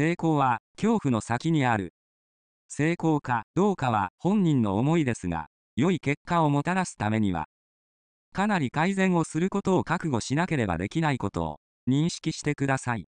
成功は恐怖の先にある。成功かどうかは本人の思いですが、良い結果をもたらすためには、かなり改善をすることを覚悟しなければできないことを認識してください。